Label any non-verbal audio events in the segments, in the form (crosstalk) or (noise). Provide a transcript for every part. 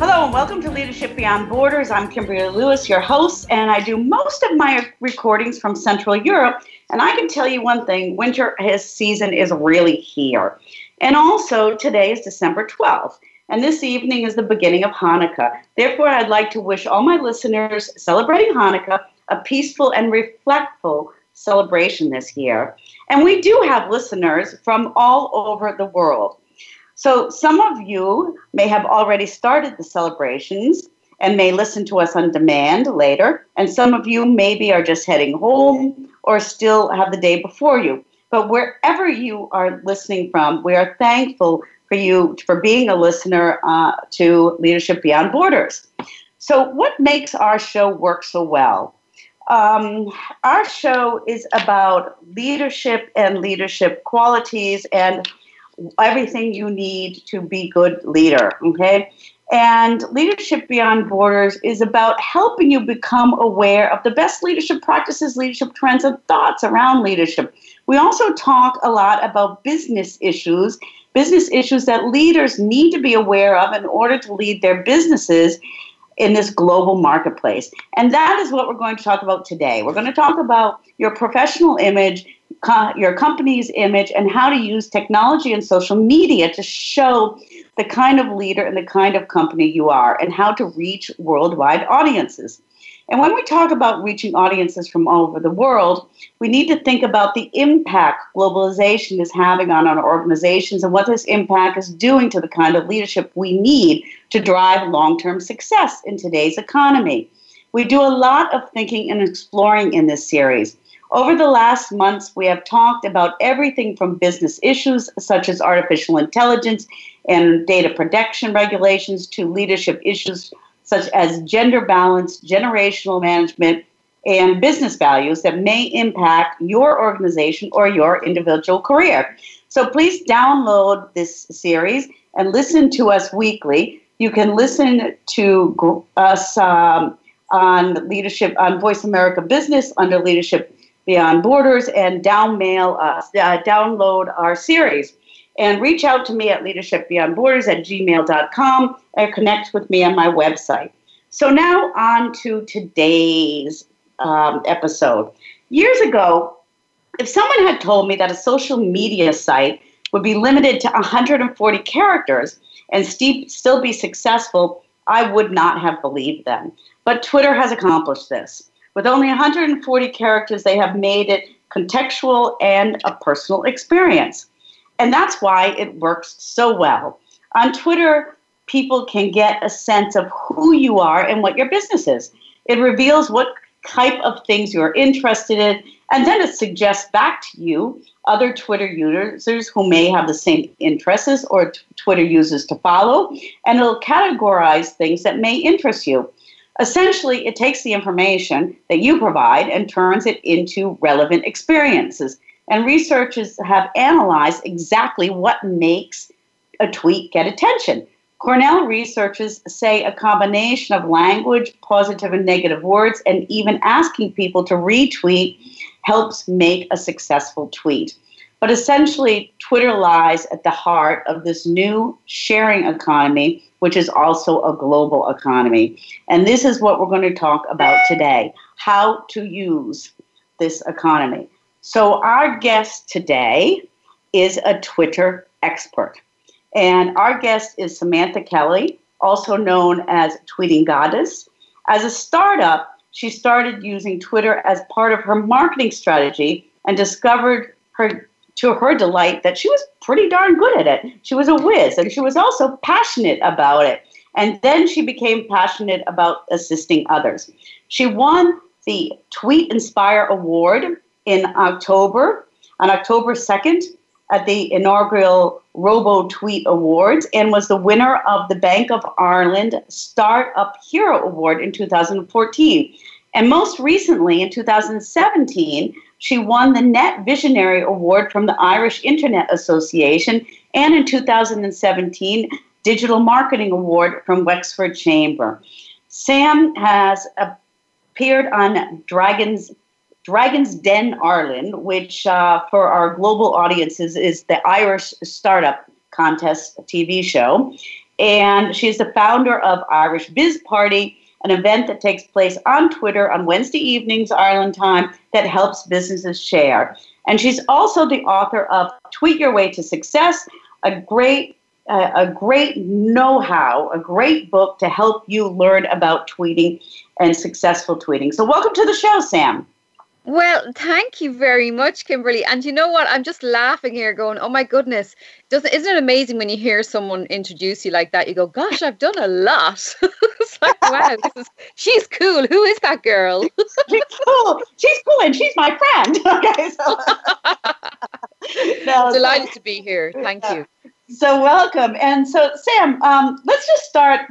Hello and welcome to Leadership Beyond Borders. I'm Kimberly Lewis, your host, and I do most of my recordings from Central Europe. And I can tell you one thing winter his season is really here. And also, today is December 12th, and this evening is the beginning of Hanukkah. Therefore, I'd like to wish all my listeners celebrating Hanukkah a peaceful and reflectful celebration this year. And we do have listeners from all over the world. So some of you may have already started the celebrations and may listen to us on demand later, and some of you maybe are just heading home or still have the day before you. But wherever you are listening from, we are thankful for you for being a listener uh, to Leadership Beyond Borders. So, what makes our show work so well? Um, our show is about leadership and leadership qualities and everything you need to be good leader okay and leadership beyond borders is about helping you become aware of the best leadership practices leadership trends and thoughts around leadership we also talk a lot about business issues business issues that leaders need to be aware of in order to lead their businesses in this global marketplace. And that is what we're going to talk about today. We're going to talk about your professional image co- your company's image and how to use technology and social media to show the kind of leader and the kind of company you are and how to reach worldwide audiences. And when we talk about reaching audiences from all over the world, we need to think about the impact globalization is having on our organizations and what this impact is doing to the kind of leadership we need to drive long term success in today's economy. We do a lot of thinking and exploring in this series. Over the last months, we have talked about everything from business issues such as artificial intelligence and data protection regulations to leadership issues such as gender balance, generational management, and business values that may impact your organization or your individual career. So please download this series and listen to us weekly. You can listen to us um, on leadership on Voice America Business under leadership Beyond Borders and down mail us, uh, download our series. And reach out to me at leadershipbeyondborders at gmail.com or connect with me on my website. So now on to today's um, episode. Years ago, if someone had told me that a social media site would be limited to 140 characters and st- still be successful, I would not have believed them. But Twitter has accomplished this. With only 140 characters, they have made it contextual and a personal experience. And that's why it works so well. On Twitter, people can get a sense of who you are and what your business is. It reveals what type of things you're interested in, and then it suggests back to you other Twitter users who may have the same interests or t- Twitter users to follow, and it'll categorize things that may interest you. Essentially, it takes the information that you provide and turns it into relevant experiences. And researchers have analyzed exactly what makes a tweet get attention. Cornell researchers say a combination of language, positive and negative words, and even asking people to retweet helps make a successful tweet. But essentially, Twitter lies at the heart of this new sharing economy, which is also a global economy. And this is what we're going to talk about today how to use this economy. So, our guest today is a Twitter expert. And our guest is Samantha Kelly, also known as Tweeting Goddess. As a startup, she started using Twitter as part of her marketing strategy and discovered her to her delight that she was pretty darn good at it. She was a whiz and she was also passionate about it. And then she became passionate about assisting others. She won the Tweet Inspire Award in October, on October 2nd, at the inaugural Robo Tweet Awards, and was the winner of the Bank of Ireland Startup Hero Award in 2014. And most recently, in 2017, she won the Net Visionary Award from the Irish Internet Association, and in 2017, Digital Marketing Award from Wexford Chamber. Sam has appeared on Dragons Dragon's Den Ireland, which uh, for our global audiences is the Irish Startup Contest TV show. And she's the founder of Irish Biz Party, an event that takes place on Twitter on Wednesday evenings, Ireland time, that helps businesses share. And she's also the author of Tweet Your Way to Success, a great uh, a great know-how, a great book to help you learn about tweeting and successful tweeting. So welcome to the show, Sam. Well, thank you very much, Kimberly. And you know what? I'm just laughing here, going, "Oh my goodness! Doesn't isn't it amazing when you hear someone introduce you like that? You go, "Gosh, I've done a lot." (laughs) it's like, wow, is, she's cool. Who is that girl? (laughs) she's cool. She's cool, and she's my friend. (laughs) okay, so no, delighted so, to be here. Thank you. So welcome. And so, Sam, um, let's just start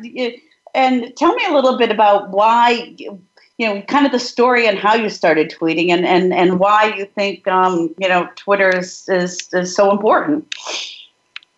and tell me a little bit about why you know, kind of the story and how you started tweeting and, and, and why you think, um, you know, Twitter is, is, is so important.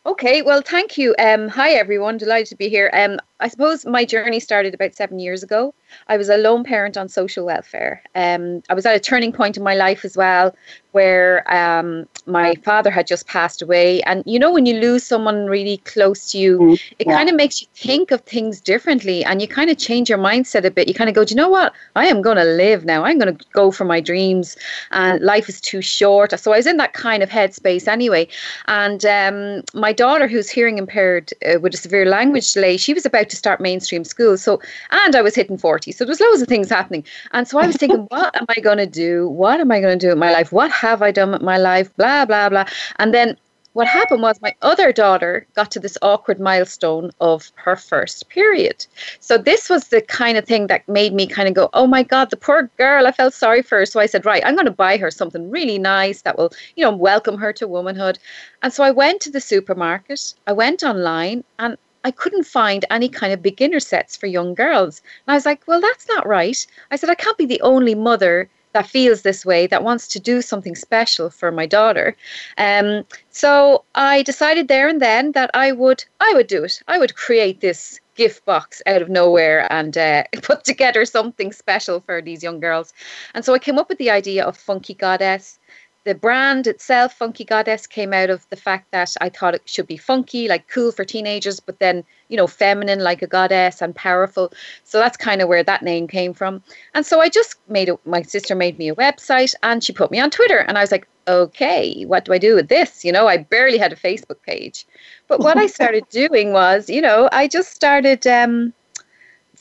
Okay, well, thank you. Um, hi, everyone. Delighted to be here. Um, I suppose my journey started about seven years ago. I was a lone parent on social welfare. Um, I was at a turning point in my life as well, where um, my father had just passed away. And you know, when you lose someone really close to you, mm, it yeah. kind of makes you think of things differently and you kind of change your mindset a bit. You kind of go, do you know what? I am going to live now. I'm going to go for my dreams, and life is too short. So I was in that kind of headspace anyway. And um, my daughter, who's hearing impaired uh, with a severe language delay, she was about to start mainstream school. So, and I was hitting 40. So there was loads of things happening. And so I was thinking, (laughs) what am I going to do? What am I going to do in my life? What have I done with my life? Blah, blah, blah. And then what happened was my other daughter got to this awkward milestone of her first period. So this was the kind of thing that made me kind of go, "Oh my god, the poor girl, I felt sorry for her." So I said, "Right, I'm going to buy her something really nice that will, you know, welcome her to womanhood." And so I went to the supermarket, I went online, and I couldn't find any kind of beginner sets for young girls. And I was like, well, that's not right. I said, I can't be the only mother that feels this way, that wants to do something special for my daughter. Um, so I decided there and then that I would, I would do it. I would create this gift box out of nowhere and uh, (laughs) put together something special for these young girls. And so I came up with the idea of Funky Goddess the brand itself, Funky Goddess, came out of the fact that I thought it should be funky, like cool for teenagers, but then, you know, feminine like a goddess and powerful. So that's kind of where that name came from. And so I just made it, my sister made me a website and she put me on Twitter. And I was like, okay, what do I do with this? You know, I barely had a Facebook page. But what I (laughs) started doing was, you know, I just started, um,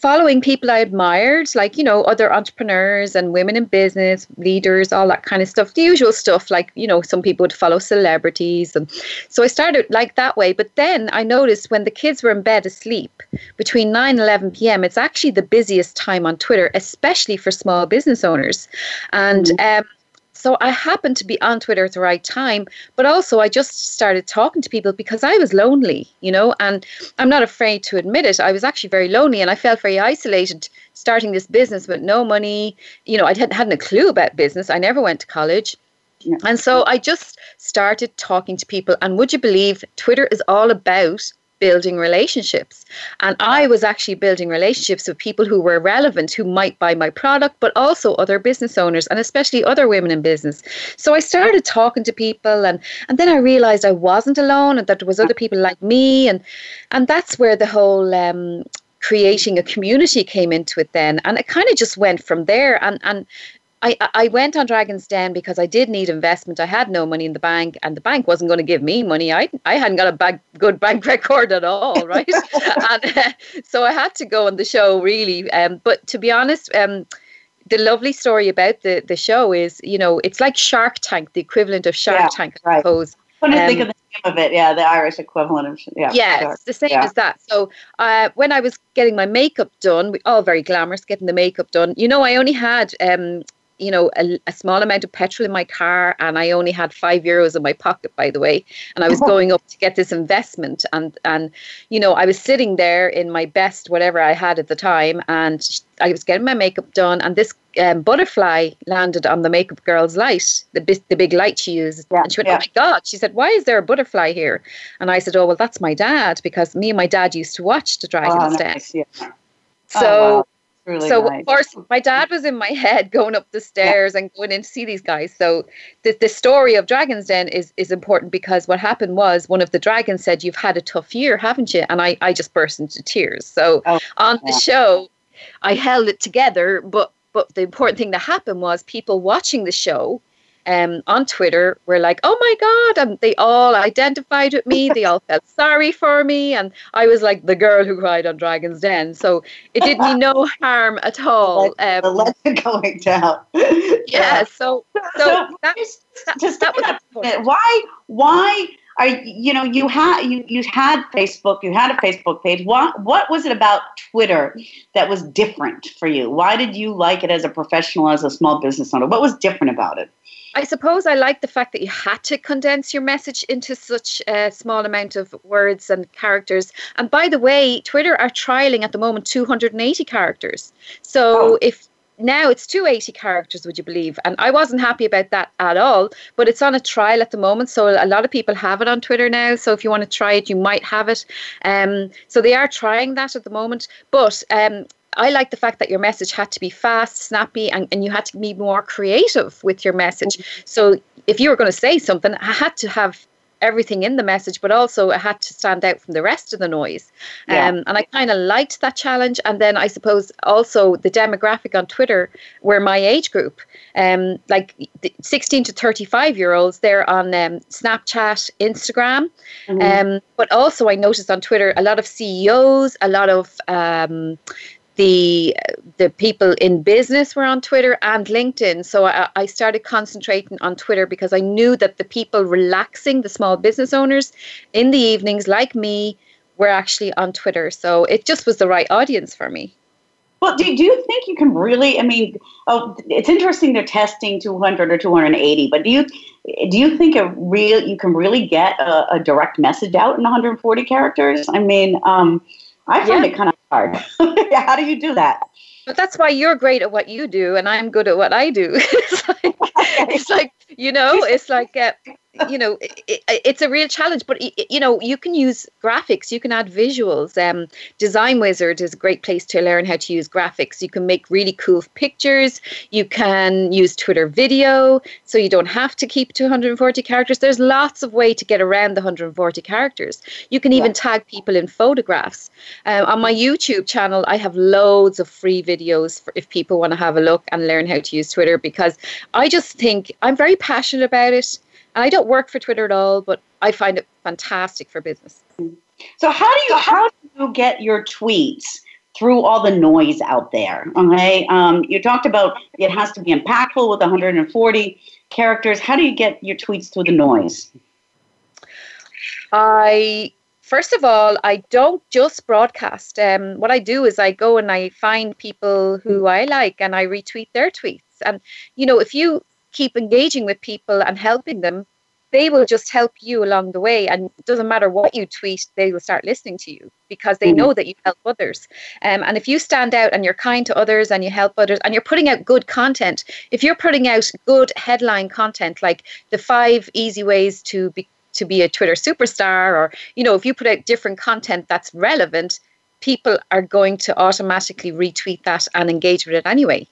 following people I admired, like, you know, other entrepreneurs and women in business, leaders, all that kind of stuff, the usual stuff, like, you know, some people would follow celebrities. And so I started like that way. But then I noticed when the kids were in bed asleep between 9 and 11 p.m., it's actually the busiest time on Twitter, especially for small business owners. And, mm-hmm. um, so I happened to be on Twitter at the right time, but also I just started talking to people because I was lonely, you know, and I'm not afraid to admit it. I was actually very lonely and I felt very isolated starting this business with no money. You know, I hadn't, hadn't a clue about business. I never went to college. Yeah. And so I just started talking to people. And would you believe Twitter is all about building relationships. And I was actually building relationships with people who were relevant, who might buy my product, but also other business owners and especially other women in business. So I started talking to people and, and then I realized I wasn't alone and that there was other people like me. And, and that's where the whole um, creating a community came into it then and it kind of just went from there and and I, I went on Dragon's Den because I did need investment. I had no money in the bank, and the bank wasn't going to give me money. I I hadn't got a good bank (laughs) record at all, right? (laughs) and uh, so I had to go on the show, really. Um, but to be honest, um, the lovely story about the the show is, you know, it's like Shark Tank, the equivalent of Shark yeah, Tank, I suppose. When I think um, of the name of it, yeah, the Irish equivalent of yeah. Yeah, sure. it's the same yeah. as that. So uh, when I was getting my makeup done, we all very glamorous, getting the makeup done. You know, I only had um, you know, a, a, small amount of petrol in my car, and I only had five euros in my pocket, by the way. And I was (laughs) going up to get this investment, and and you know, I was sitting there in my best whatever I had at the time, and I was getting my makeup done, and this um, butterfly landed on the makeup girl's light, the the big light she used. Yeah, and she went, yeah. "Oh my god!" She said, "Why is there a butterfly here?" And I said, "Oh well, that's my dad because me and my dad used to watch The Dragon's oh, Den." Nice. Yeah. So. Oh, wow. Really so nice. of course my dad was in my (laughs) head going up the stairs yeah. and going in to see these guys. So the the story of Dragon's Den is is important because what happened was one of the dragons said, You've had a tough year, haven't you? And I, I just burst into tears. So oh, on yeah. the show I held it together, but but the important thing that happened was people watching the show um, on Twitter were like, "Oh my god!" and they all identified with me. (laughs) They all felt sorry for me, and I was like the girl who cried on Dragon's Den. So it did me no (laughs) harm at all. Um, the legend going (laughs) down. yeah. So so, so that, that, just that was why why are you know you had you you had Facebook, you had a Facebook page. What what was it about Twitter that was different for you? Why did you like it as a professional, as a small business owner? What was different about it? I suppose I like the fact that you had to condense your message into such a small amount of words and characters. And by the way, Twitter are trialing at the moment 280 characters. So oh. if now it's 280 characters, would you believe? And I wasn't happy about that at all, but it's on a trial at the moment. So a lot of people have it on Twitter now. So if you want to try it, you might have it. Um, so they are trying that at the moment. But um, I like the fact that your message had to be fast, snappy, and, and you had to be more creative with your message. So if you were going to say something, I had to have everything in the message, but also it had to stand out from the rest of the noise. Yeah. Um, and I kind of liked that challenge. And then I suppose also the demographic on Twitter were my age group. Um, like 16 to 35 year olds, they're on um, Snapchat, Instagram. Mm-hmm. Um, but also, I noticed on Twitter a lot of CEOs, a lot of um, the the people in business were on Twitter and LinkedIn. So I, I, started concentrating on Twitter because I knew that the people relaxing, the small business owners, in the evenings, like me, were actually on Twitter. So it just was the right audience for me. Well, do, do you think you can really? I mean, oh, it's interesting they're testing 200 or 280, but do you do you think a real you can really get a, a direct message out in 140 characters? I mean, um, I find yeah. it kind of hard. (laughs) How do you do that? But that's why you're great at what you do, and I'm good at what I do. (laughs) it's, like, (laughs) it's like you know, it's like uh, you know, it, it's a real challenge. But you know, you can use graphics, you can add visuals. Um, Design Wizard is a great place to learn how to use graphics. You can make really cool pictures. You can use Twitter video, so you don't have to keep 240 characters. There's lots of way to get around the 140 characters. You can even yeah. tag people in photographs. Um, on my YouTube channel, I have loads of free videos for if people want to have a look and learn how to use Twitter because I just think I'm very passionate about it. And I don't work for Twitter at all, but I find it fantastic for business. So how do you how do you get your tweets through all the noise out there? Okay, um, you talked about it has to be impactful with 140 characters. How do you get your tweets through the noise? I first of all, I don't just broadcast. Um, what I do is I go and I find people who I like and I retweet their tweets. And you know, if you keep engaging with people and helping them, they will just help you along the way. And it doesn't matter what you tweet, they will start listening to you because they mm. know that you help others. Um, and if you stand out and you're kind to others and you help others and you're putting out good content, if you're putting out good headline content like the five easy ways to be to be a Twitter superstar, or you know, if you put out different content that's relevant, people are going to automatically retweet that and engage with it anyway.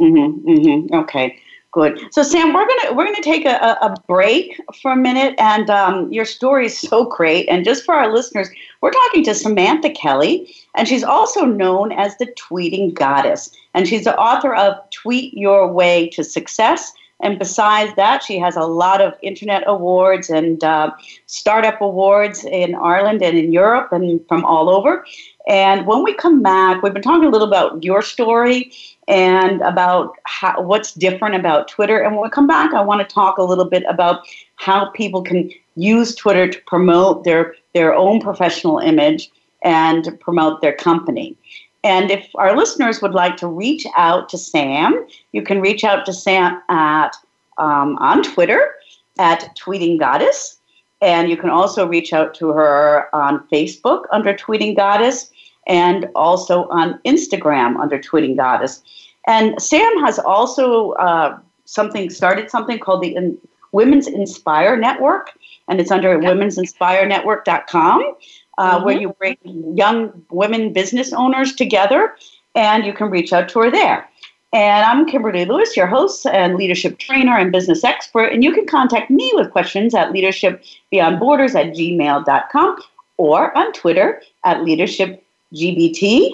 Mm-hmm, mm-hmm. Okay. Good. So Sam, we're gonna we're gonna take a, a break for a minute, and um, your story is so great. And just for our listeners, we're talking to Samantha Kelly, and she's also known as the Tweeting Goddess, and she's the author of Tweet Your Way to Success. And besides that, she has a lot of internet awards and uh, startup awards in Ireland and in Europe and from all over. And when we come back, we've been talking a little about your story and about how, what's different about Twitter. And when we come back, I want to talk a little bit about how people can use Twitter to promote their, their own professional image and promote their company. And if our listeners would like to reach out to Sam, you can reach out to Sam at um, on Twitter at Tweeting Goddess. And you can also reach out to her on Facebook under Tweeting Goddess and also on Instagram under Tweeting Goddess. And Sam has also uh, something started something called the in- Women's Inspire Network, and it's under yep. women'sinspirenetwork.com, uh, mm-hmm. where you bring young women business owners together, and you can reach out to her there. And I'm Kimberly Lewis, your host and leadership trainer and business expert. And you can contact me with questions at leadershipbeyondborders at gmail.com or on Twitter at leadershipgbt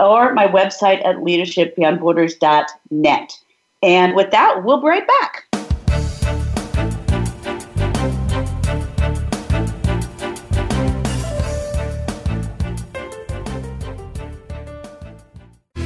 or my website at leadershipbeyondborders.net. And with that, we'll be right back.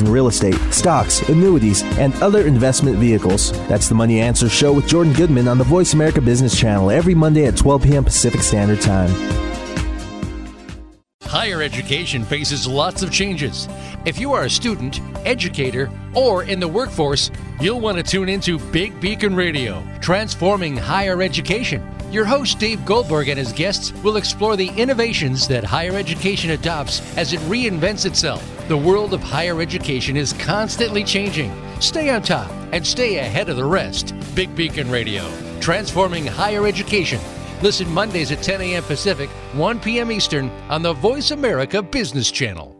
in real estate, stocks, annuities, and other investment vehicles. That's the Money Answer Show with Jordan Goodman on the Voice America Business Channel every Monday at 12 p.m. Pacific Standard Time. Higher education faces lots of changes. If you are a student, educator, or in the workforce, you'll want to tune into Big Beacon Radio, transforming higher education. Your host, Dave Goldberg, and his guests will explore the innovations that higher education adopts as it reinvents itself. The world of higher education is constantly changing. Stay on top and stay ahead of the rest. Big Beacon Radio, transforming higher education. Listen Mondays at 10 a.m. Pacific, 1 p.m. Eastern on the Voice America Business Channel.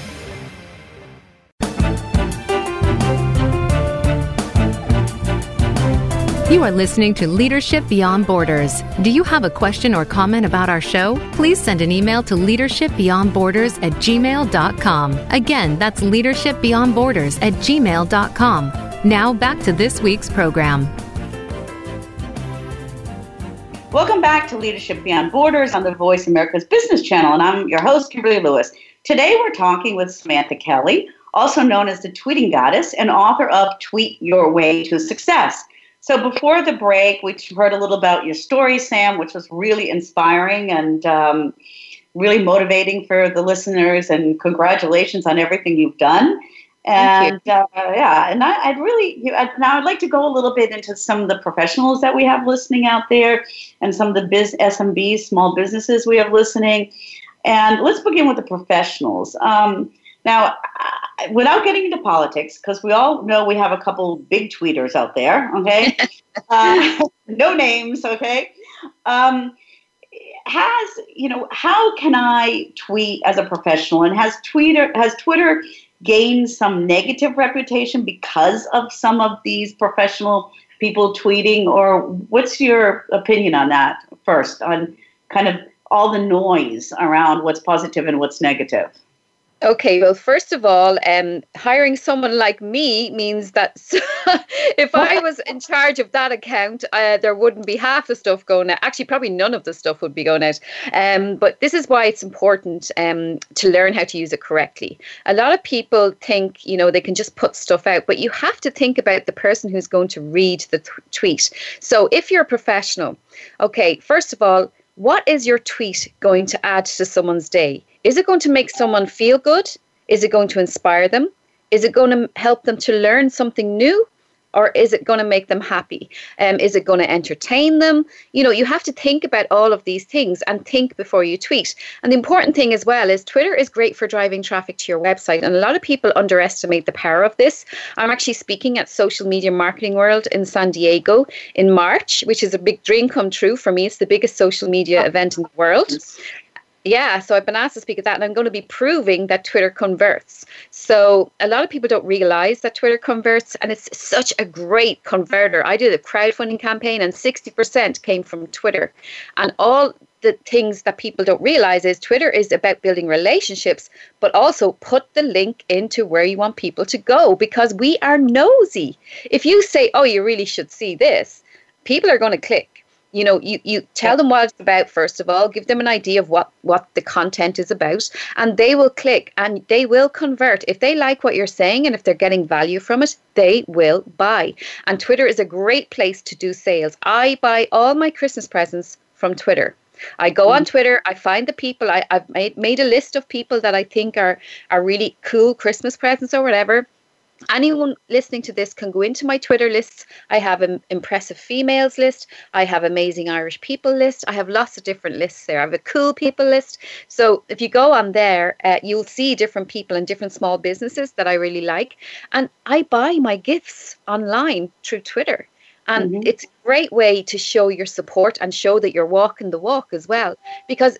You are listening to Leadership Beyond Borders. Do you have a question or comment about our show? Please send an email to leadershipbeyondborders at gmail.com. Again, that's leadershipbeyondborders at gmail.com. Now back to this week's program. Welcome back to Leadership Beyond Borders on the Voice America's Business Channel, and I'm your host, Kimberly Lewis. Today we're talking with Samantha Kelly, also known as the Tweeting Goddess and author of Tweet Your Way to Success. So before the break, we heard a little about your story, Sam, which was really inspiring and um, really motivating for the listeners. And congratulations on everything you've done. And you. uh, yeah, and I, would really now I'd like to go a little bit into some of the professionals that we have listening out there, and some of the biz SMBs, small businesses we have listening. And let's begin with the professionals. Um, now, without getting into politics, because we all know we have a couple big tweeters out there, okay? (laughs) uh, (laughs) no names, okay? Um, has you know how can I tweet as a professional? And has Twitter has Twitter gained some negative reputation because of some of these professional people tweeting? Or what's your opinion on that first? On kind of all the noise around what's positive and what's negative. Okay, well, first of all, um, hiring someone like me means that (laughs) if I (laughs) was in charge of that account, uh, there wouldn't be half the stuff going out. Actually, probably none of the stuff would be going out. Um, but this is why it's important um, to learn how to use it correctly. A lot of people think, you know, they can just put stuff out, but you have to think about the person who's going to read the th- tweet. So if you're a professional, okay, first of all, what is your tweet going to add to someone's day? Is it going to make someone feel good? Is it going to inspire them? Is it going to help them to learn something new? Or is it going to make them happy? Um, is it going to entertain them? You know, you have to think about all of these things and think before you tweet. And the important thing as well is Twitter is great for driving traffic to your website. And a lot of people underestimate the power of this. I'm actually speaking at Social Media Marketing World in San Diego in March, which is a big dream come true for me. It's the biggest social media event in the world. Yeah, so I've been asked to speak at that, and I'm going to be proving that Twitter converts. So a lot of people don't realize that Twitter converts, and it's such a great converter. I did a crowdfunding campaign, and 60% came from Twitter. And all the things that people don't realize is Twitter is about building relationships, but also put the link into where you want people to go because we are nosy. If you say, oh, you really should see this, people are going to click you know you, you tell them what it's about first of all give them an idea of what what the content is about and they will click and they will convert. If they like what you're saying and if they're getting value from it they will buy. And twitter is a great place to do sales. I buy all my christmas presents from twitter. I go on mm. Twitter, I find the people, I, I've made, made a list of people that I think are, are really cool Christmas presents or whatever anyone listening to this can go into my Twitter lists. I have an impressive females list. I have amazing Irish people list. I have lots of different lists there. I have a cool people list. So if you go on there, uh, you'll see different people and different small businesses that I really like. And I buy my gifts online through Twitter. And mm-hmm. it's a great way to show your support and show that you're walking the walk as well. Because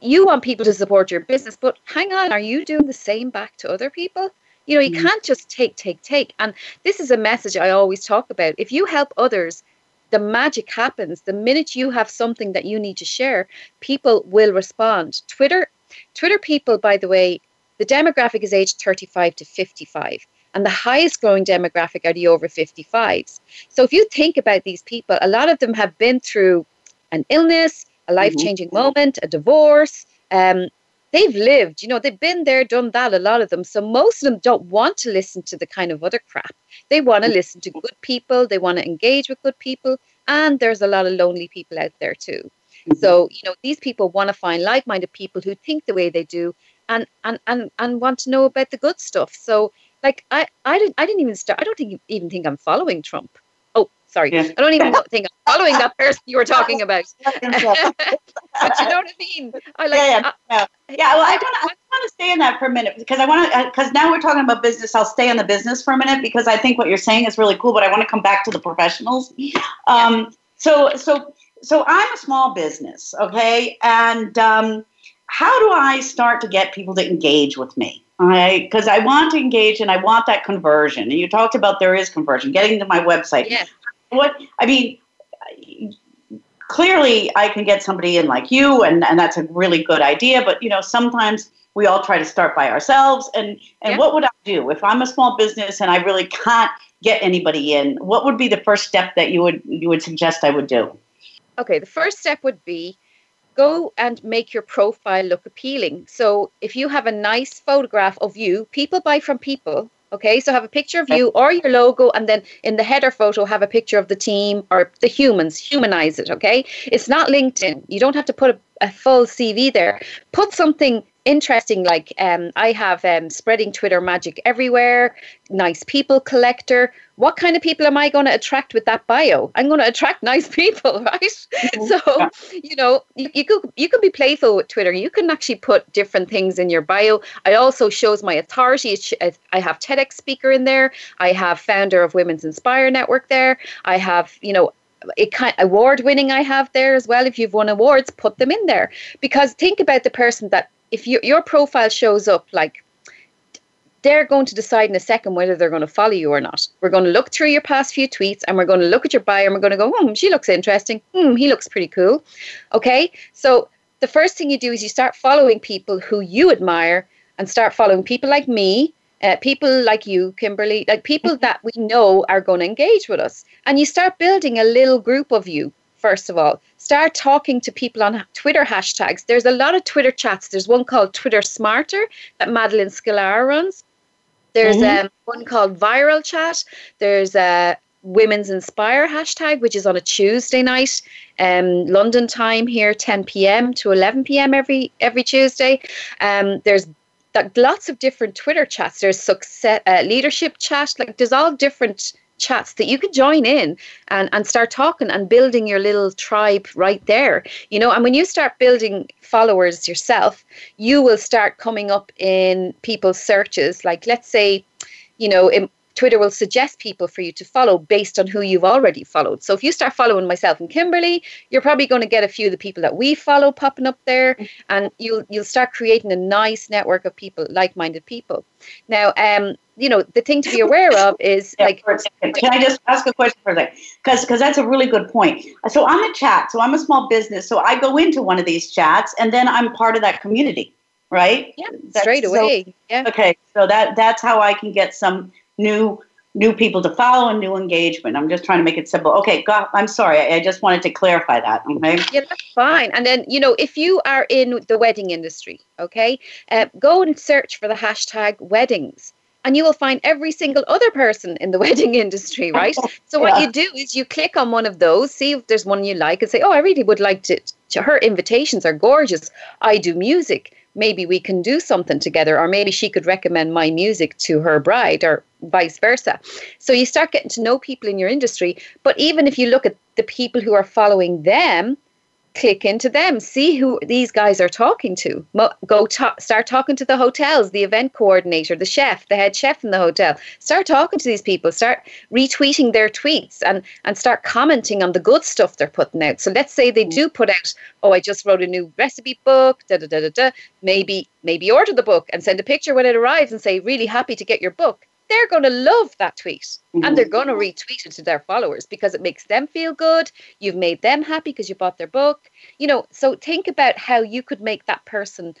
you want people to support your business, but hang on, are you doing the same back to other people? You know, you mm. can't just take, take, take. And this is a message I always talk about. If you help others, the magic happens. The minute you have something that you need to share, people will respond. Twitter, Twitter people, by the way, the demographic is age 35 to 55 and the highest growing demographic are the over 55s. So if you think about these people, a lot of them have been through an illness, a life changing mm-hmm. moment, a divorce, um, they've lived, you know, they've been there, done that, a lot of them. So most of them don't want to listen to the kind of other crap. They want to listen to good people, they want to engage with good people, and there's a lot of lonely people out there too. Mm-hmm. So, you know, these people want to find like minded people who think the way they do and, and, and, and want to know about the good stuff. So, like, I, I, didn't, I didn't even start, I don't think, even think I'm following Trump. Sorry, yeah. I don't even think I'm following that person you were talking (laughs) about. (laughs) but you know what I mean? I like. Yeah, yeah. yeah. yeah well, I want to. I want to stay in that for a minute because I want to. Because now we're talking about business. I'll stay on the business for a minute because I think what you're saying is really cool. But I want to come back to the professionals. Um, so, so, so I'm a small business, okay, and um, how do I start to get people to engage with me? because I want to engage and I want that conversion. And you talked about there is conversion, getting to my website. Yes what I mean, clearly I can get somebody in like you, and and that's a really good idea. But you know, sometimes we all try to start by ourselves. And and yeah. what would I do if I'm a small business and I really can't get anybody in? What would be the first step that you would you would suggest I would do? Okay, the first step would be go and make your profile look appealing. So if you have a nice photograph of you, people buy from people. Okay, so have a picture of you or your logo, and then in the header photo, have a picture of the team or the humans. Humanize it. Okay, it's not LinkedIn. You don't have to put a, a full CV there. Put something interesting like um, i have um, spreading twitter magic everywhere nice people collector. What kind of people am i going to attract with that bio? I'm going to attract nice (laughs) people right? Mm-hmm. so you know you, you could you could be playful with twitter. You can actually put different things in your bio. I also shows my authority. I have tedx speaker in there. I have founder of women's inspire network there. I have you know it kind award winning I have there as well. If you've won awards, put them in there. Because think about the person that if you, your profile shows up like they're going to decide in a second whether they're going to follow you or not. We're going to look through your past few tweets and we're going to look at your bio and we're going to go, hmm, she looks interesting. Hmm, he looks pretty cool. Okay. So the first thing you do is you start following people who you admire and start following people like me, uh, people like you, Kimberly, like people that we know are going to engage with us. And you start building a little group of you, first of all start talking to people on Twitter hashtags. There's a lot of Twitter chats. There's one called Twitter Smarter that Madalyn Sklar runs. There's mm-hmm. um, one called Viral Chat. There's a Women's Inspire hashtag, which is on a Tuesday night, um, London time here, 10 p.m. to 11 p.m. every every Tuesday. Um, there's that lots of different Twitter chats. There's success uh, leadership chat. Like there's all different chats that you could join in and, and start talking and building your little tribe right there. You know, and when you start building followers yourself, you will start coming up in people's searches. Like, let's say, you know, in Twitter will suggest people for you to follow based on who you've already followed. So if you start following myself and Kimberly, you're probably going to get a few of the people that we follow popping up there, and you'll you'll start creating a nice network of people, like-minded people. Now, um, you know, the thing to be aware of (laughs) is yeah, like. Can I just ask a question for a second? Because because that's a really good point. So I'm a chat. So I'm a small business. So I go into one of these chats, and then I'm part of that community, right? Yeah, that's, straight away. So, yeah. Okay, so that that's how I can get some new new people to follow and new engagement. I'm just trying to make it simple. Okay, God, I'm sorry. I, I, just wanted to clarify that. Okay. Yeah, that's fine. And then, you know, if you are in the wedding industry, okay, uh, go and search for the hashtag weddings. And you will find every single other person in the (laughs) wedding industry, right? So yeah. what you do is you click on one of those, see if there's one you like, and say, "Oh, I really would like to." Her invitations are gorgeous. I do music maybe we can do something together or maybe she could recommend my music to her bride or vice versa. So you start getting to know people in your industry but even if you look at the people who are following them click into them. See who these guys are talking to. Go talk, start talking to the hotels the event coordinator the chef the head chef in the hotel. Start talking to these people. Start retweeting their tweets and and start commenting on the good stuff they're putting out. So let's say they mm. do put out oh i just wrote a new recipe book da da da da da. Maybe maybe order the book and send a picture when it arrives and say really happy to get your book they're going to love that tweet mm-hmm. and they're going to retweet it to their followers because it makes them feel good. You've made them happy because you bought their book. You know, so think about how you could make that person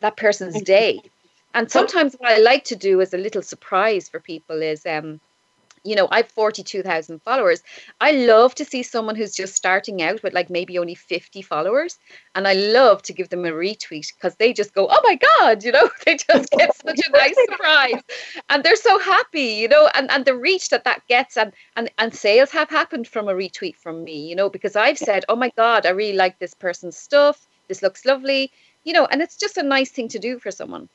that person's day. And sometimes what I like to do as a little surprise for people is um you know, I've 42,000 followers. I love to see someone who's just starting out with like maybe only 50 followers. And I love to give them a retweet because they just go, oh my God, you know, (laughs) they just get (laughs) such a nice surprise. And they're so happy, you know, and, and the reach that that gets. And, and, and sales have happened from a retweet from me, you know, because I've said, oh my God, I really like this person's stuff. This looks lovely, you know, and it's just a nice thing to do for someone.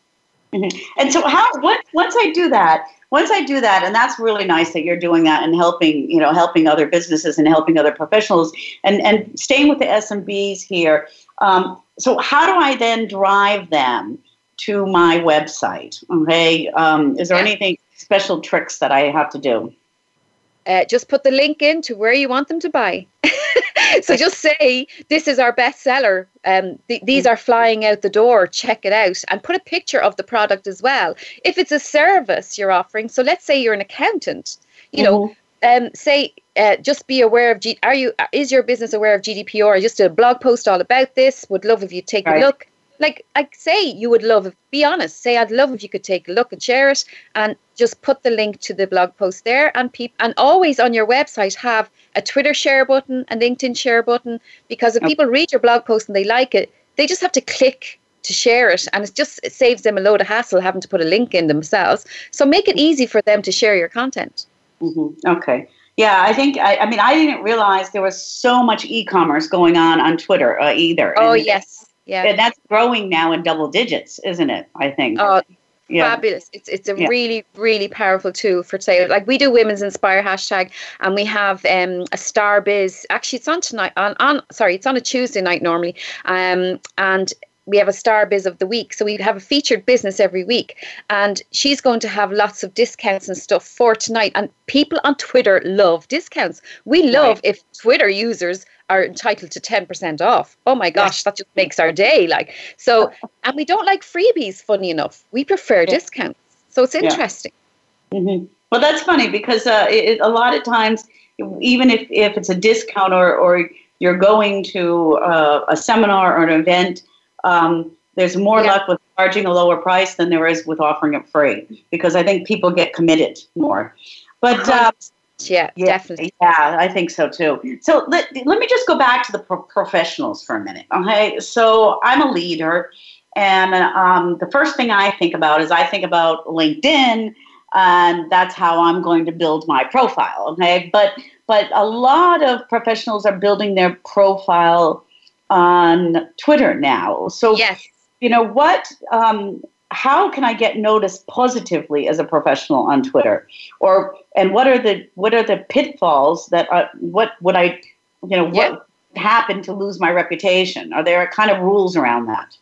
Mm-hmm. And so, how? What? Once I do that, once I do that, and that's really nice that you're doing that and helping, you know, helping other businesses and helping other professionals, and and staying with the SMBs here. Um, so, how do I then drive them to my website? Okay, um, is there anything special tricks that I have to do? Uh, just put the link in to where you want them to buy. (laughs) so just say this is our bestseller. Um, th- these are flying out the door. Check it out, and put a picture of the product as well. If it's a service you're offering, so let's say you're an accountant, you mm-hmm. know, um, say uh, just be aware of. G- are you? Is your business aware of GDPR? I just did a blog post all about this. Would love if you take right. a look like I say you would love be honest say I'd love if you could take a look and share it and just put the link to the blog post there and peep and always on your website have a Twitter share button a LinkedIn share button because if people read your blog post and they like it they just have to click to share it and it just it saves them a load of hassle having to put a link in themselves. So make it easy for them to share your content. Mm-hmm. okay. Yeah, I think I, I, mean I didn't realize there was so much e-commerce going on on Twitter uh, either. Oh and, yes, yeah. And that's growing now in double digits, isn't it? I think. Oh, yeah. fabulous. It's it's a yeah. really, really powerful tool for sale. Like we do Women's Inspire hashtag and we have um a Star Biz. Actually it's on tonight on, on sorry, it's on a Tuesday night normally. Um and we have a star biz of the week. So we have a featured business every week. And she's going to have lots of discounts and stuff for tonight. And people on Twitter love discounts. We love right. if Twitter users are entitled to 10% off. Oh my gosh, that just makes our day. Like, so, (laughs) and we don't like freebies, funny enough. We prefer yeah. discounts. So it's interesting. Yeah. Mm-hmm. Well, that's funny because uh, it, a lot of times, even if, if it's a discount or, or you're going to uh, a seminar or an event, um, there's more yeah. luck with charging a lower price than there is with offering it free because I think people get committed more. But uh, yeah, yeah, definitely. Yeah, I think so too. So let, let me just go back to the pro- professionals for a minute. Okay. So I'm a leader. And um, the first thing I think about is I think about LinkedIn, and that's how I'm going to build my profile. Okay. But but a lot of professionals are building their profile on Twitter now. So yes. you know what um, how can I get noticed positively as a professional on Twitter? Or and what are the what are the pitfalls that are what would I you know what happened to lose my reputation? Are there kind of rules around that?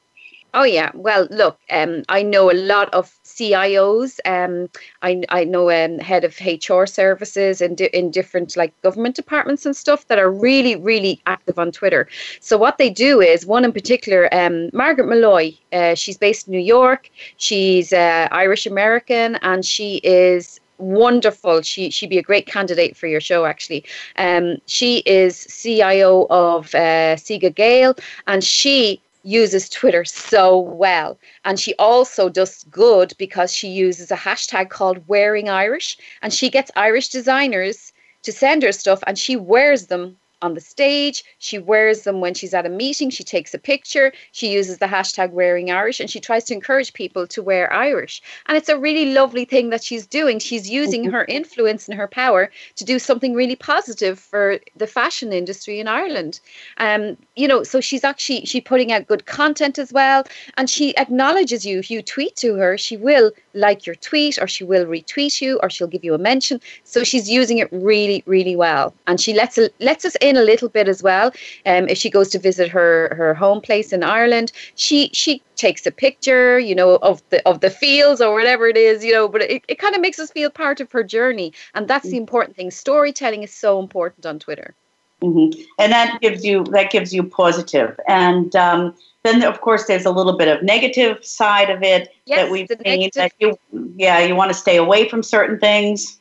Oh yeah. Well, look, um, I know a lot of CIOs. Um, I I know um, head of HR services in in different like government departments and stuff that are really really active on Twitter. So what they do is one in particular, um, Margaret Molloy. Uh, she's based in New York. She's uh, Irish American, and she is wonderful. She she'd be a great candidate for your show. Actually, um, she is CIO of uh, Siegel+Gale, and she uses Twitter so well. And she also does good because she uses a hashtag called Wearing Irish, and she gets Irish designers to send her stuff, and she wears them on the stage. She wears them when she's at a meeting. She takes a picture. She uses the hashtag wearing Irish and she tries to encourage people to wear Irish. And it's a really lovely thing that she's doing. She's using mm-hmm. her influence and her power to do something really positive for the fashion industry in Ireland. Um, you know, so she's actually she's putting out good content as well. And she acknowledges you. If you tweet to her, she will like your tweet or she will retweet you or she'll give you a mention. So she's using it really, really well. And she lets lets us in a little bit as well. Um, if she goes to visit her her home place in Ireland, she she takes a picture, you know, of the of the fields or whatever it is, you know. But it, it kind of makes us feel part of her journey, and that's the important thing. Storytelling is so important on Twitter. Mm-hmm. And that gives you that gives you positive. And um, then of course there's a little bit of negative side of it yes, that we've seen. That you, yeah, you want to stay away from certain things.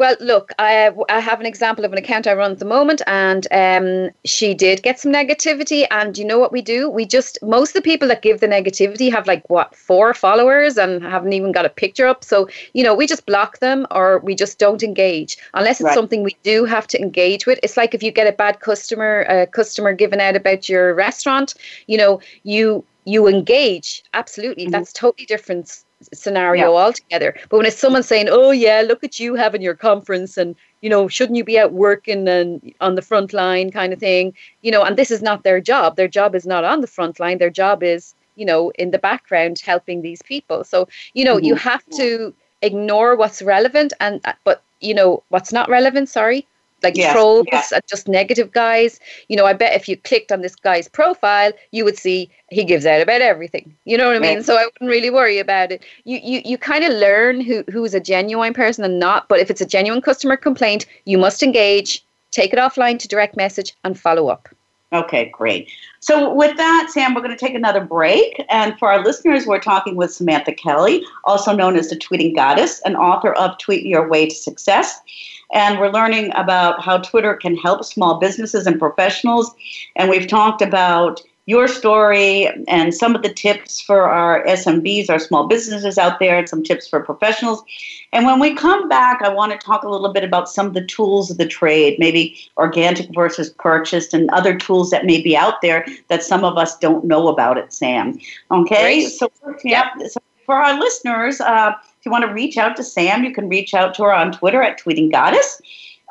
Well, look, I, I have an example of an account I run at the moment, and um, she did get some negativity. And you know what we do? We just, most of the people that give the negativity have like, what, four followers and haven't even got a picture up. So, you know, we just block them or we just don't engage unless it's right. something we do have to engage with. It's like if you get a bad customer, a customer given out about your restaurant, you know, you you engage absolutely mm-hmm. that's totally different scenario yeah. altogether. But when it's someone saying, "Oh yeah, look at you having your conference," and you know, shouldn't you be out working and on the front line, kind of thing, you know, and this is not their job. Their job is not on the front line. Their job is, you know, in the background helping these people. So you know, mm-hmm. you have to ignore what's relevant and uh, but you know what's not relevant. Sorry, like yes, trolls, yes. just negative guys. You know, I bet if you clicked on this guy's profile, you would see he gives out about everything. You know what I mean? Right. So I wouldn't really worry about it. You you you kind of learn who who's a genuine person and not. But if it's a genuine customer complaint, you must engage, take it offline to direct message, and follow up. Okay, great. So, with that, Sam, we're going to take another break. And for our listeners, we're talking with Samantha Kelly, also known as the Tweeting Goddess, an author of Tweet Your Way to Success. And we're learning about how Twitter can help small businesses and professionals. And we've talked about your story and some of the tips for our SMBs, our small businesses out there, and some tips for professionals. And when we come back, I want to talk a little bit about some of the tools of the trade, maybe organic versus purchased, and other tools that may be out there that some of us don't know about it, Sam. Okay? Great. So, yeah, so for our listeners, uh, if you want to reach out to Sam, you can reach out to her on Twitter at Tweeting Goddess,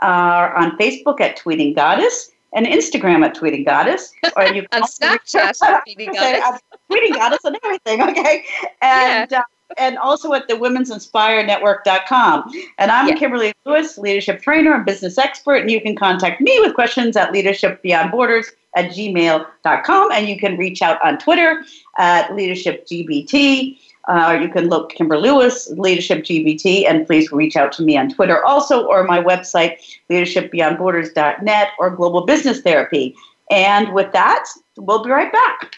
uh, on Facebook at Tweeting Goddess, and Instagram at Tweeting Goddess, or you (laughs) can Snapchat Tweeting (laughs) Goddess, Tweeting Goddess, and everything. Okay, and. Yeah. Uh, and also at the women'sinspirenetwork.com. And I'm yeah. Kimberly Lewis, leadership trainer and business expert. And you can contact me with questions at leadershipbeyondborders at gmail.com. And you can reach out on Twitter at leadershipgbt. Uh, you can look Kimber Lewis, Leadership GBT, and please reach out to me on Twitter also or my website, leadershipbeyondborders.net or Global Business Therapy. And with that, we'll be right back.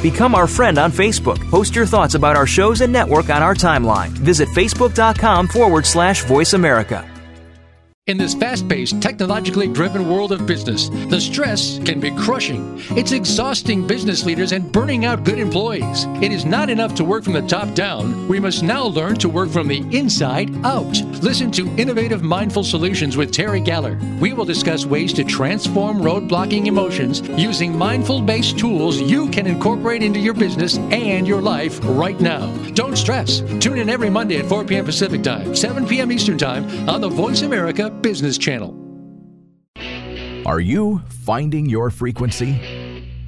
Become our friend on Facebook. Post your thoughts about our shows and network on our timeline. Visit facebook.com forward slash voice America. In this fast paced, technologically driven world of business, the stress can be crushing. It's exhausting business leaders and burning out good employees. It is not enough to work from the top down. We must now learn to work from the inside out. Listen to Innovative Mindful Solutions with Terry Galler. We will discuss ways to transform roadblocking emotions using mindful based tools you can incorporate into your business and your life right now. Don't stress. Tune in every Monday at 4 p.m. Pacific Time, 7 p.m. Eastern Time on the Voice America Business Channel. Are you finding your frequency?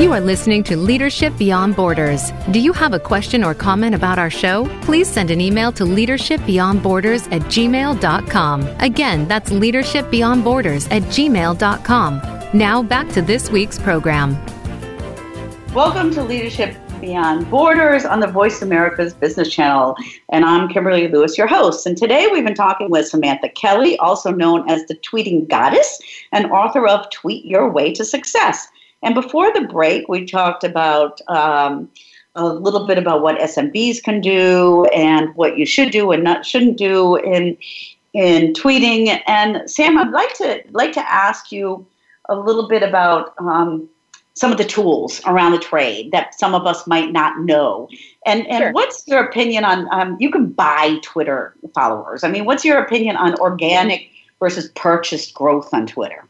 You are listening to Leadership Beyond Borders. Do you have a question or comment about our show? Please send an email to leadershipbeyondborders at gmail.com. Again, that's leadershipbeyondborders at gmail.com. Now back to this week's program. Welcome to Leadership Beyond Borders on the Voice America's Business Channel. And I'm Kimberly Lewis, your host. And today we've been talking with Samantha Kelly, also known as the Tweeting Goddess and author of Tweet Your Way to Success. And before the break, we talked about um, a little bit about what SMBs can do and what you should do and not shouldn't do in in tweeting. And Sam, I'd like to like to ask you a little bit about um, some of the tools around the trade that some of us might not know. And and sure. what's your opinion on? Um, you can buy Twitter followers. I mean, what's your opinion on organic versus purchased growth on Twitter?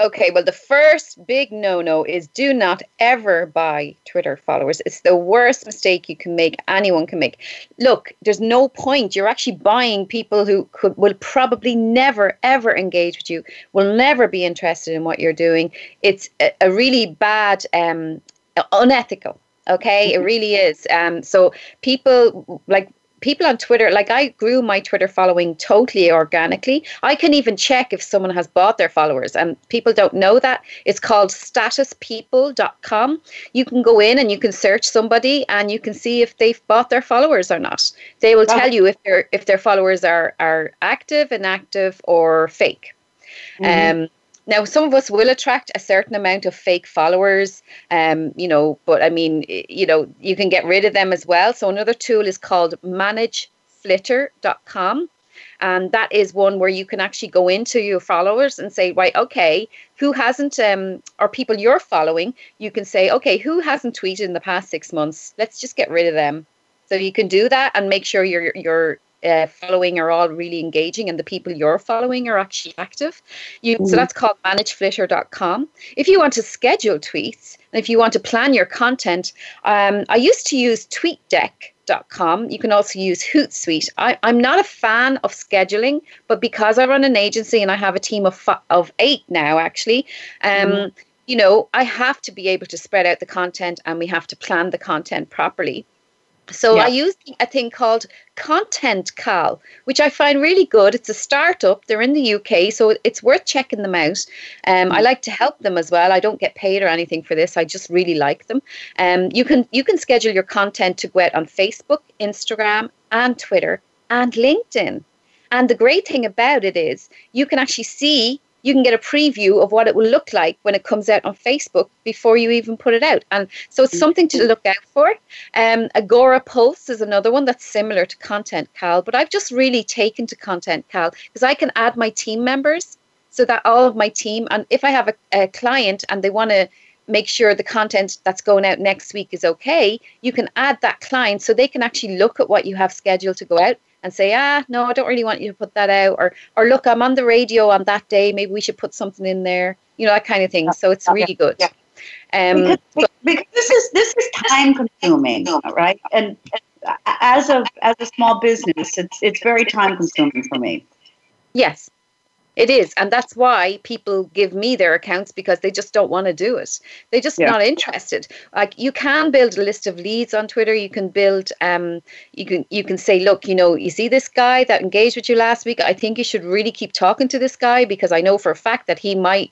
Okay, well, the first big no no is do not ever buy Twitter followers. It's the worst mistake you can make, anyone can make. Look, there's no point. You're actually buying people who could will probably never, ever engage with you, will never be interested in what you're doing. It's a, a really bad, um, unethical. Okay, it really is. Um, so people like people on Twitter, like I grew my Twitter following totally organically. I can even check if someone has bought their followers, and people don't know that. It's called statuspeople.com. You can go in and you can search somebody and you can see if they've bought their followers or not. They will tell you if their if their followers are are active, inactive, or fake. Mm-hmm. Um, now, some of us will attract a certain amount of fake followers, um, you know, but I mean, you know, you can get rid of them as well. So another tool is called manageflitter.com. And that is one where you can actually go into your followers and say, right, okay, who hasn't, um, or people you're following, you can say, okay, who hasn't tweeted in the past six months? Let's just get rid of them. So you can do that and make sure your your uh, following are all really engaging and the people you're following are actually active. You, mm. So that's called manageflitter.com. If you want to schedule tweets and if you want to plan your content, um, I used to use TweetDeck.com. You can also use Hootsuite. I, am not a fan of scheduling, but because I run an agency and I have a team of of eight now, actually, um, mm. you know, I have to be able to spread out the content and we have to plan the content properly. So yeah. I use a thing called Content Cal, which I find really good. It's a startup. They're in the UK, so it's worth checking them out. Um, I mm. like to help them as well. I don't get paid or anything for this. I just really like them. Um, you can you can schedule your content to go out on Facebook, Instagram, and Twitter, and LinkedIn. And the great thing about it is you can actually see you can get a preview of what it will look like when it comes out on Facebook before you even put it out. And so it's something to look out for. Um, Agora Pulse is another one that's similar to Content Cal, but I've just really taken to Content Cal because I can add my team members so that all of my team, and if I have a, a client and they want to make sure the content that's going out next week is okay, you can add that client so they can actually look at what you have scheduled to go out and say, ah, no, I don't really want you to put that out, or or look, I'm on the radio on that day, maybe we should put something in there, you know, that kind of thing. So it's really good. Yeah. Um, because, but, because this is this is time consuming, right? And as a as a small business, it's it's very time consuming for me. Yes. It is. And that's why people give me their accounts because they just don't want to do it. They're just yeah. not interested. Like you can build a list of leads on Twitter. You can build um you can you can say, look, you know, you see this guy that engaged with you last week. I think you should really keep talking to this guy because I know for a fact that he might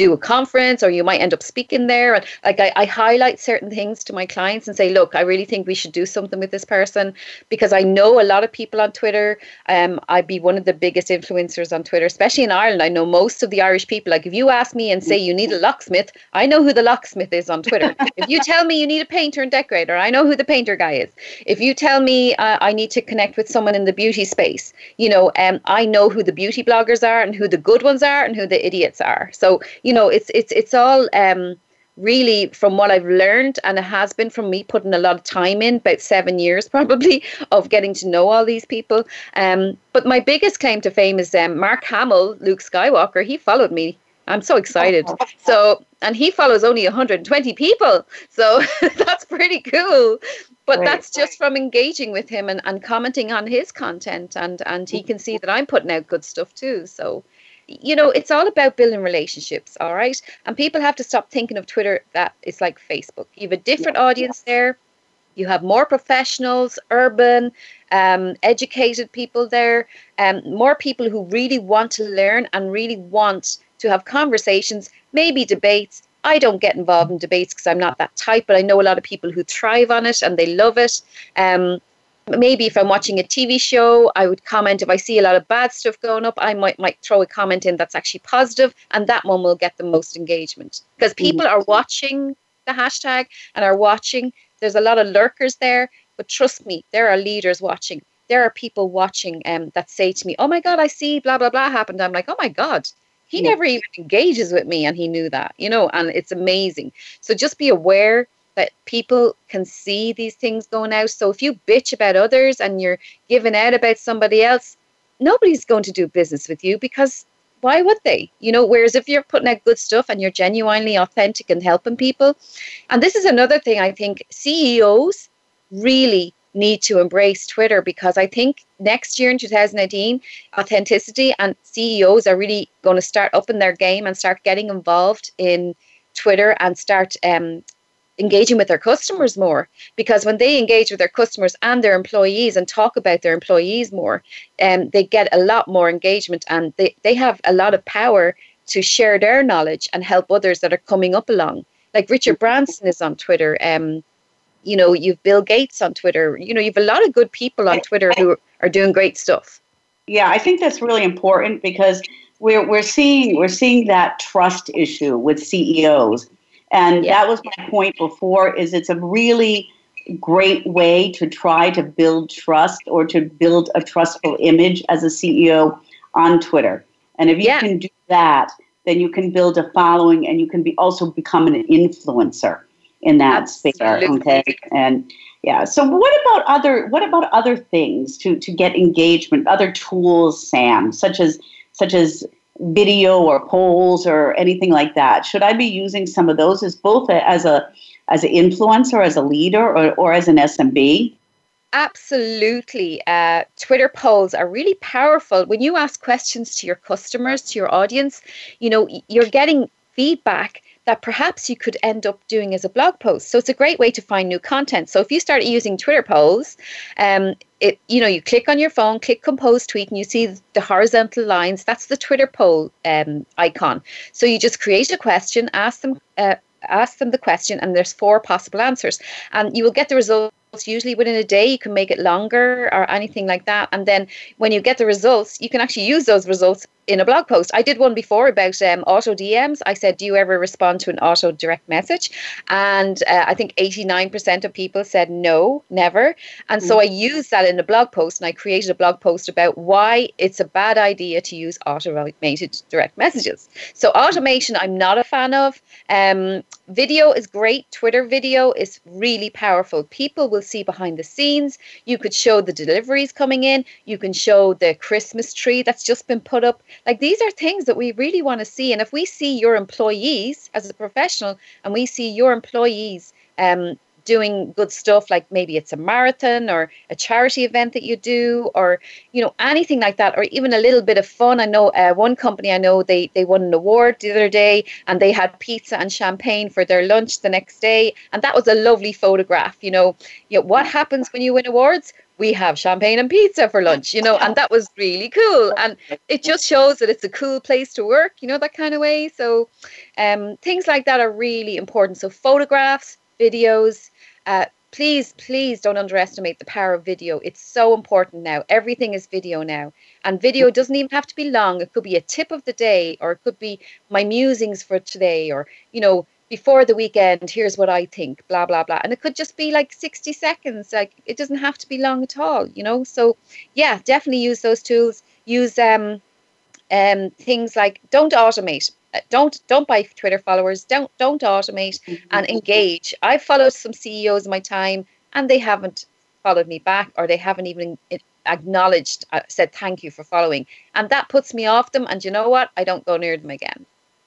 do a conference or you might end up speaking there. And like I, I, highlight certain things to my clients and say look i really think we should do something with this person. Because i know a lot of people on twitter. Um, i'd be one of the biggest influencers on twitter especially in ireland. I know most of the irish people. Like if you ask me and say you need a locksmith i know who the locksmith is on twitter. (laughs) If you tell me you need a painter and decorator i know who the painter guy is. If you tell me uh, i need to connect with someone in the beauty space you know um, i know who the beauty bloggers are and who the good ones are and who the idiots are. So you you know, it's it's it's all um, really from what I've learned, and it has been from me putting a lot of time in, about seven years (laughs) probably, of getting to know all these people. Um, but my biggest claim to fame is um, Mark Hamill, Luke Skywalker. He followed me. I'm so excited. So, and he follows only 120 people. So (laughs) that's pretty cool. But right, that's just right. from engaging with him and, and commenting on his content. And, and he can see that I'm putting out good stuff too. So you know, it's all about building relationships, all right? And people have to stop thinking of Twitter that it's like Facebook. You have a different yeah. audience there. You have more professionals, urban, um, educated people there, um, more people who really want to learn and really want to have conversations, maybe debates. I don't get involved in debates because I'm not that type, but I know a lot of people who thrive on it and they love it. Um, maybe if I'm watching a TV show, I would comment. If I see a lot of bad stuff going up, I might might throw a comment in that's actually positive, and that one will get the most engagement because people are watching the hashtag and are watching. There's a lot of lurkers there, but trust me, there are leaders watching. There are people watching um, that say to me, "Oh my God, I see blah blah blah happened." I'm like, "Oh my God." He yeah. never even engages with me, and he knew that, you know, and it's amazing. So just be aware that people can see these things going out. So if you bitch about others and you're giving out about somebody else, nobody's going to do business with you because why would they? You know, whereas if you're putting out good stuff and you're genuinely authentic and helping people, and this is another thing I think CEOs really need to embrace Twitter because I think next year in 2018, authenticity and CEOs are really going to start up in their game and start getting involved in Twitter and start um, engaging with their customers more because when they engage with their customers and their employees and talk about their employees more um, they get a lot more engagement and they, they have a lot of power to share their knowledge and help others that are coming up along. Like richard branson is on twitter um, you know you've bill gates on twitter you know you've a lot of good people on twitter who are doing great stuff. Yeah i think that's really important because we're, we're seeing we're seeing that trust issue with ceos and yeah. that was my point before is it's a really great way to try to build trust or to build a trustful image as a CEO on Twitter. And if you yeah. can do that, then you can build a following and you can be also become an influencer in that Absolutely. sphere. Okay. And yeah. So what about other what about other things to, to get engagement, other tools, Sam, such as such as video or polls or anything like that? Should I be using some of those as both a, as a as an influencer, as a leader, or, or as an SMB? Absolutely. Uh, Twitter polls are really powerful. When you ask questions to your customers, to your audience, you know, you're getting feedback that perhaps you could end up doing as a blog post. So it's a great way to find new content. So if you start using Twitter polls, um, it you know you click on your phone, click compose tweet, and you see the horizontal lines. That's the Twitter poll um, icon. So you just create a question, ask them. Uh, ask them the question and there's four possible answers and you will get the results usually within a day you can make it longer or anything like that and then when you get the results you can actually use those results in a blog post i did one before about um, auto dms i said do you ever respond to an auto direct message and uh, i think 89% of people said no never and so mm. i used that in a blog post and i created a blog post about why it's a bad idea to use automated direct messages so automation i'm not a fan of um, video is great twitter video is really powerful people will see behind the scenes. You could show the deliveries coming in. You can show the Christmas tree that's just been put up. Like these are things that we really want to see. And if we see your employees as a professional and we see your employees um, doing good stuff like maybe it's a marathon or a charity event that you do or you know anything like that or even a little bit of fun i know uh, one company i know they they won an award the other day and they had pizza and champagne for their lunch the next day and that was a lovely photograph you know you know what happens when you win awards we have champagne and pizza for lunch, you know, and that was really cool. And it just shows that it's a cool place to work, you know, that kind of way. So um, things like that are really important. So photographs, videos, uh, please, please don't underestimate the power of video. It's so important now. Everything is video now. And video doesn't even have to be long. It could be a tip of the day, or it could be my musings for today, or, you know, before the weekend, here's what I think, blah, blah, blah. And it could just be like 60 seconds. Like it doesn't have to be long at all, you know? So yeah, definitely use those tools. Use um, um, things like don't automate. Don't don't buy Twitter followers. Don't don't automate mm-hmm. and engage. I've followed some CEOs in my time, and they haven't followed me back, or they haven't even acknowledged, uh, said thank you for following, and that puts me off them. And you know what? I don't go near them again.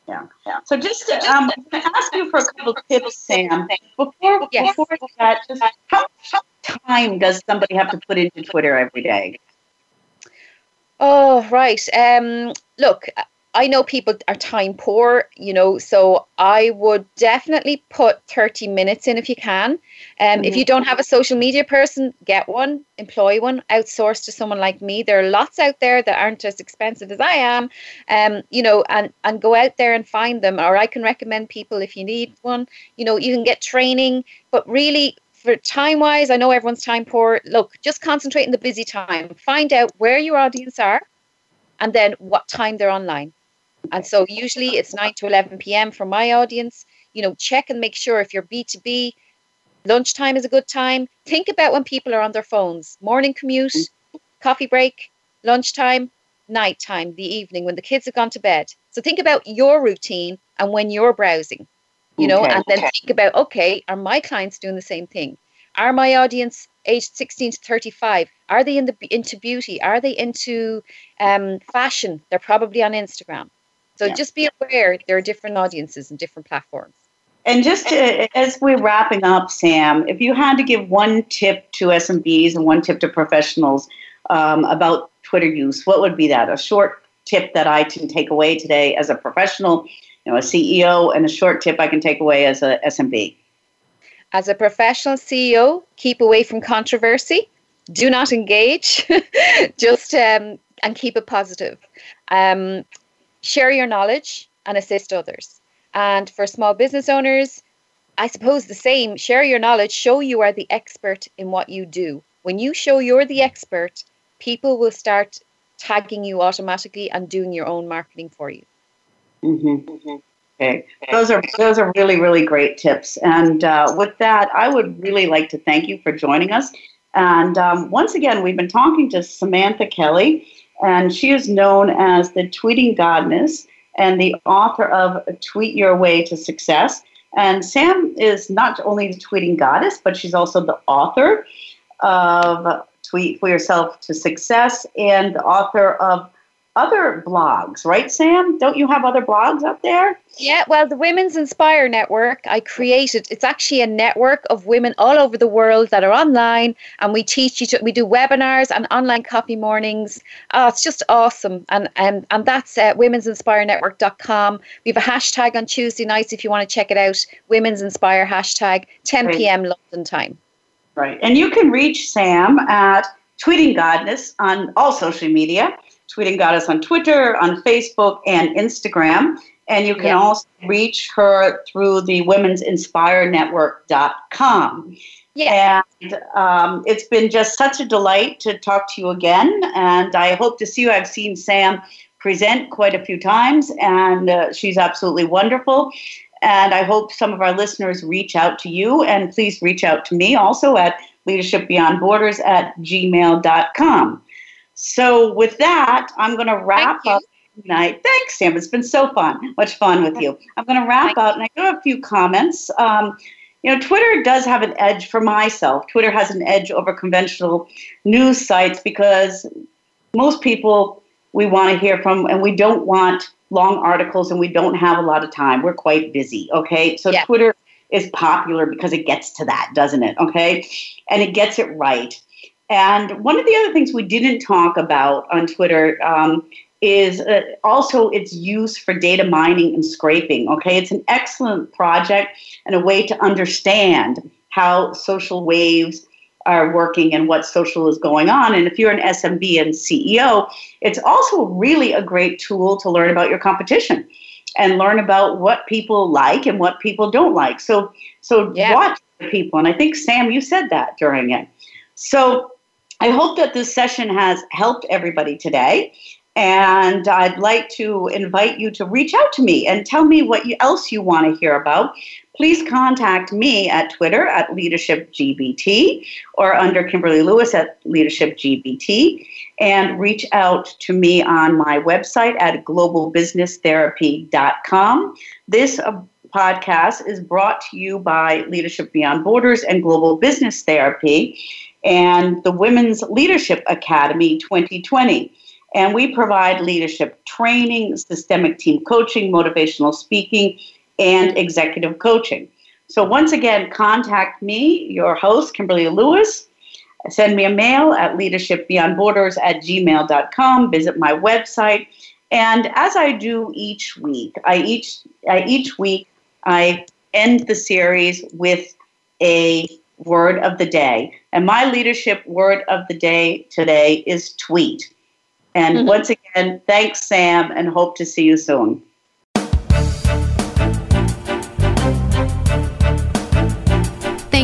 Yeah, yeah. So just to, um, I'm ask you for a couple of tips, (laughs) Sam. Before, yes. before that, just how, how time does somebody have to put into Twitter every day? Oh, right. Um, look, I know people are time poor, you know, so I would definitely put 30 minutes in if you can. Um, mm-hmm. If you don't have a social media person, get one, employ one, outsource to someone like me. There are lots out there that aren't as expensive as I am, um, you know, and, and go out there and find them. Or I can recommend people if you need one. You know, you can get training, but really for time wise, I know everyone's time poor. Look, just concentrate in the busy time. Find out where your audience are and then what time they're online and so usually it's 9 to 11 p.m. for my audience. You know, check and make sure if you're B2B, lunchtime is a good time. Think about when people are on their phones morning commute, coffee break, lunchtime, nighttime, the evening, when the kids have gone to bed. So think about your routine and when you're browsing, you know, okay, and then think about okay, are my clients doing the same thing? Are my audience aged 16 to 35 are they in the into beauty are they into um, fashion they're probably on instagram so yeah. just be aware there are different audiences and different platforms. And just to, as we're wrapping up, Sam, if you had to give one tip to SMBs and one tip to professionals um, about Twitter use, what would be that? A short tip that I can take away today as a professional, you know, a CEO, and a short tip I can take away as a SMB. As a professional CEO, keep away from controversy. Do not engage. (laughs) Just um, and keep it positive. Um, share your knowledge and assist others. And for small business owners, I suppose the same share your knowledge, show you are the expert in what you do. When you show you're the expert, people will start tagging you automatically and doing your own marketing for you. Mm-hmm. Mm-hmm. Okay, those are those are really really great tips. And uh, with that, I would really like to thank you for joining us. And um, once again, we've been talking to Samantha Kelly and she is known as the tweeting goddess and the author of Tweet Your Way to Success. And Sam is not only the tweeting goddess, but she's also the author of Tweet for Yourself to Success and the author of other blogs, right, Sam? Don't you have other blogs up there? Yeah, well, the Women's Inspire Network, I created, it's actually a network of women all over the world that are online, and we teach each we do webinars and online coffee mornings. Oh, it's just awesome. And, and, and that's uh, women'sinspirenetwork.com. We have a hashtag on Tuesday nights if you want to check it out Women's Inspire hashtag, 10 right. p.m. London time. Right. And you can reach Sam at Tweeting Goddess on all social media. Tweeting Goddess on Twitter, on Facebook, and Instagram. And you can yeah. also reach her through the Women's Inspire Network.com. Yeah. And um, it's been just such a delight to talk to you again. And I hope to see you. I've seen Sam present quite a few times, and uh, she's absolutely wonderful. And I hope some of our listeners reach out to you. And please reach out to me also at leadershipbeyondborders at gmail.com. So with that, I'm going to wrap up tonight. Thanks, Sam. It's been so fun. Much fun with you. I'm going to wrap up, and I got a few comments. Um, you know, Twitter does have an edge for myself. Twitter has an edge over conventional news sites because most people we want to hear from, and we don't want long articles, and we don't have a lot of time. We're quite busy. Okay, so yeah. Twitter is popular because it gets to that, doesn't it? Okay. And it gets it right. And one of the other things we didn't talk about on Twitter um, is uh, also its use for data mining and scraping. Okay, it's an excellent project and a way to understand how social waves are working and what social is going on. And if you're an SMB and CEO, it's also really a great tool to learn about your competition and learn about what people like and what people don't like. So, so yeah. watch people. And I think Sam, you said that during it. So I hope that this session has helped everybody today. And I'd like to invite you to reach out to me and tell me what else you want to hear about. Please contact me at Twitter at LeadershipGBT or under Kimberly Lewis at LeadershipGBT and reach out to me on my website at globalbusinesstherapy.com. This uh, podcast is brought to you by Leadership Beyond Borders and Global Business Therapy and the Women's Leadership Academy 2020. And we provide leadership training, systemic team coaching, motivational speaking, and executive coaching. So, once again, contact me, your host, Kimberly Lewis. Send me a mail at leadershipbeyondborders at gmail.com. Visit my website. And as I do each week, I each, I, each week I end the series with a word of the day. And my leadership word of the day today is tweet. And mm-hmm. once again, thanks, Sam, and hope to see you soon.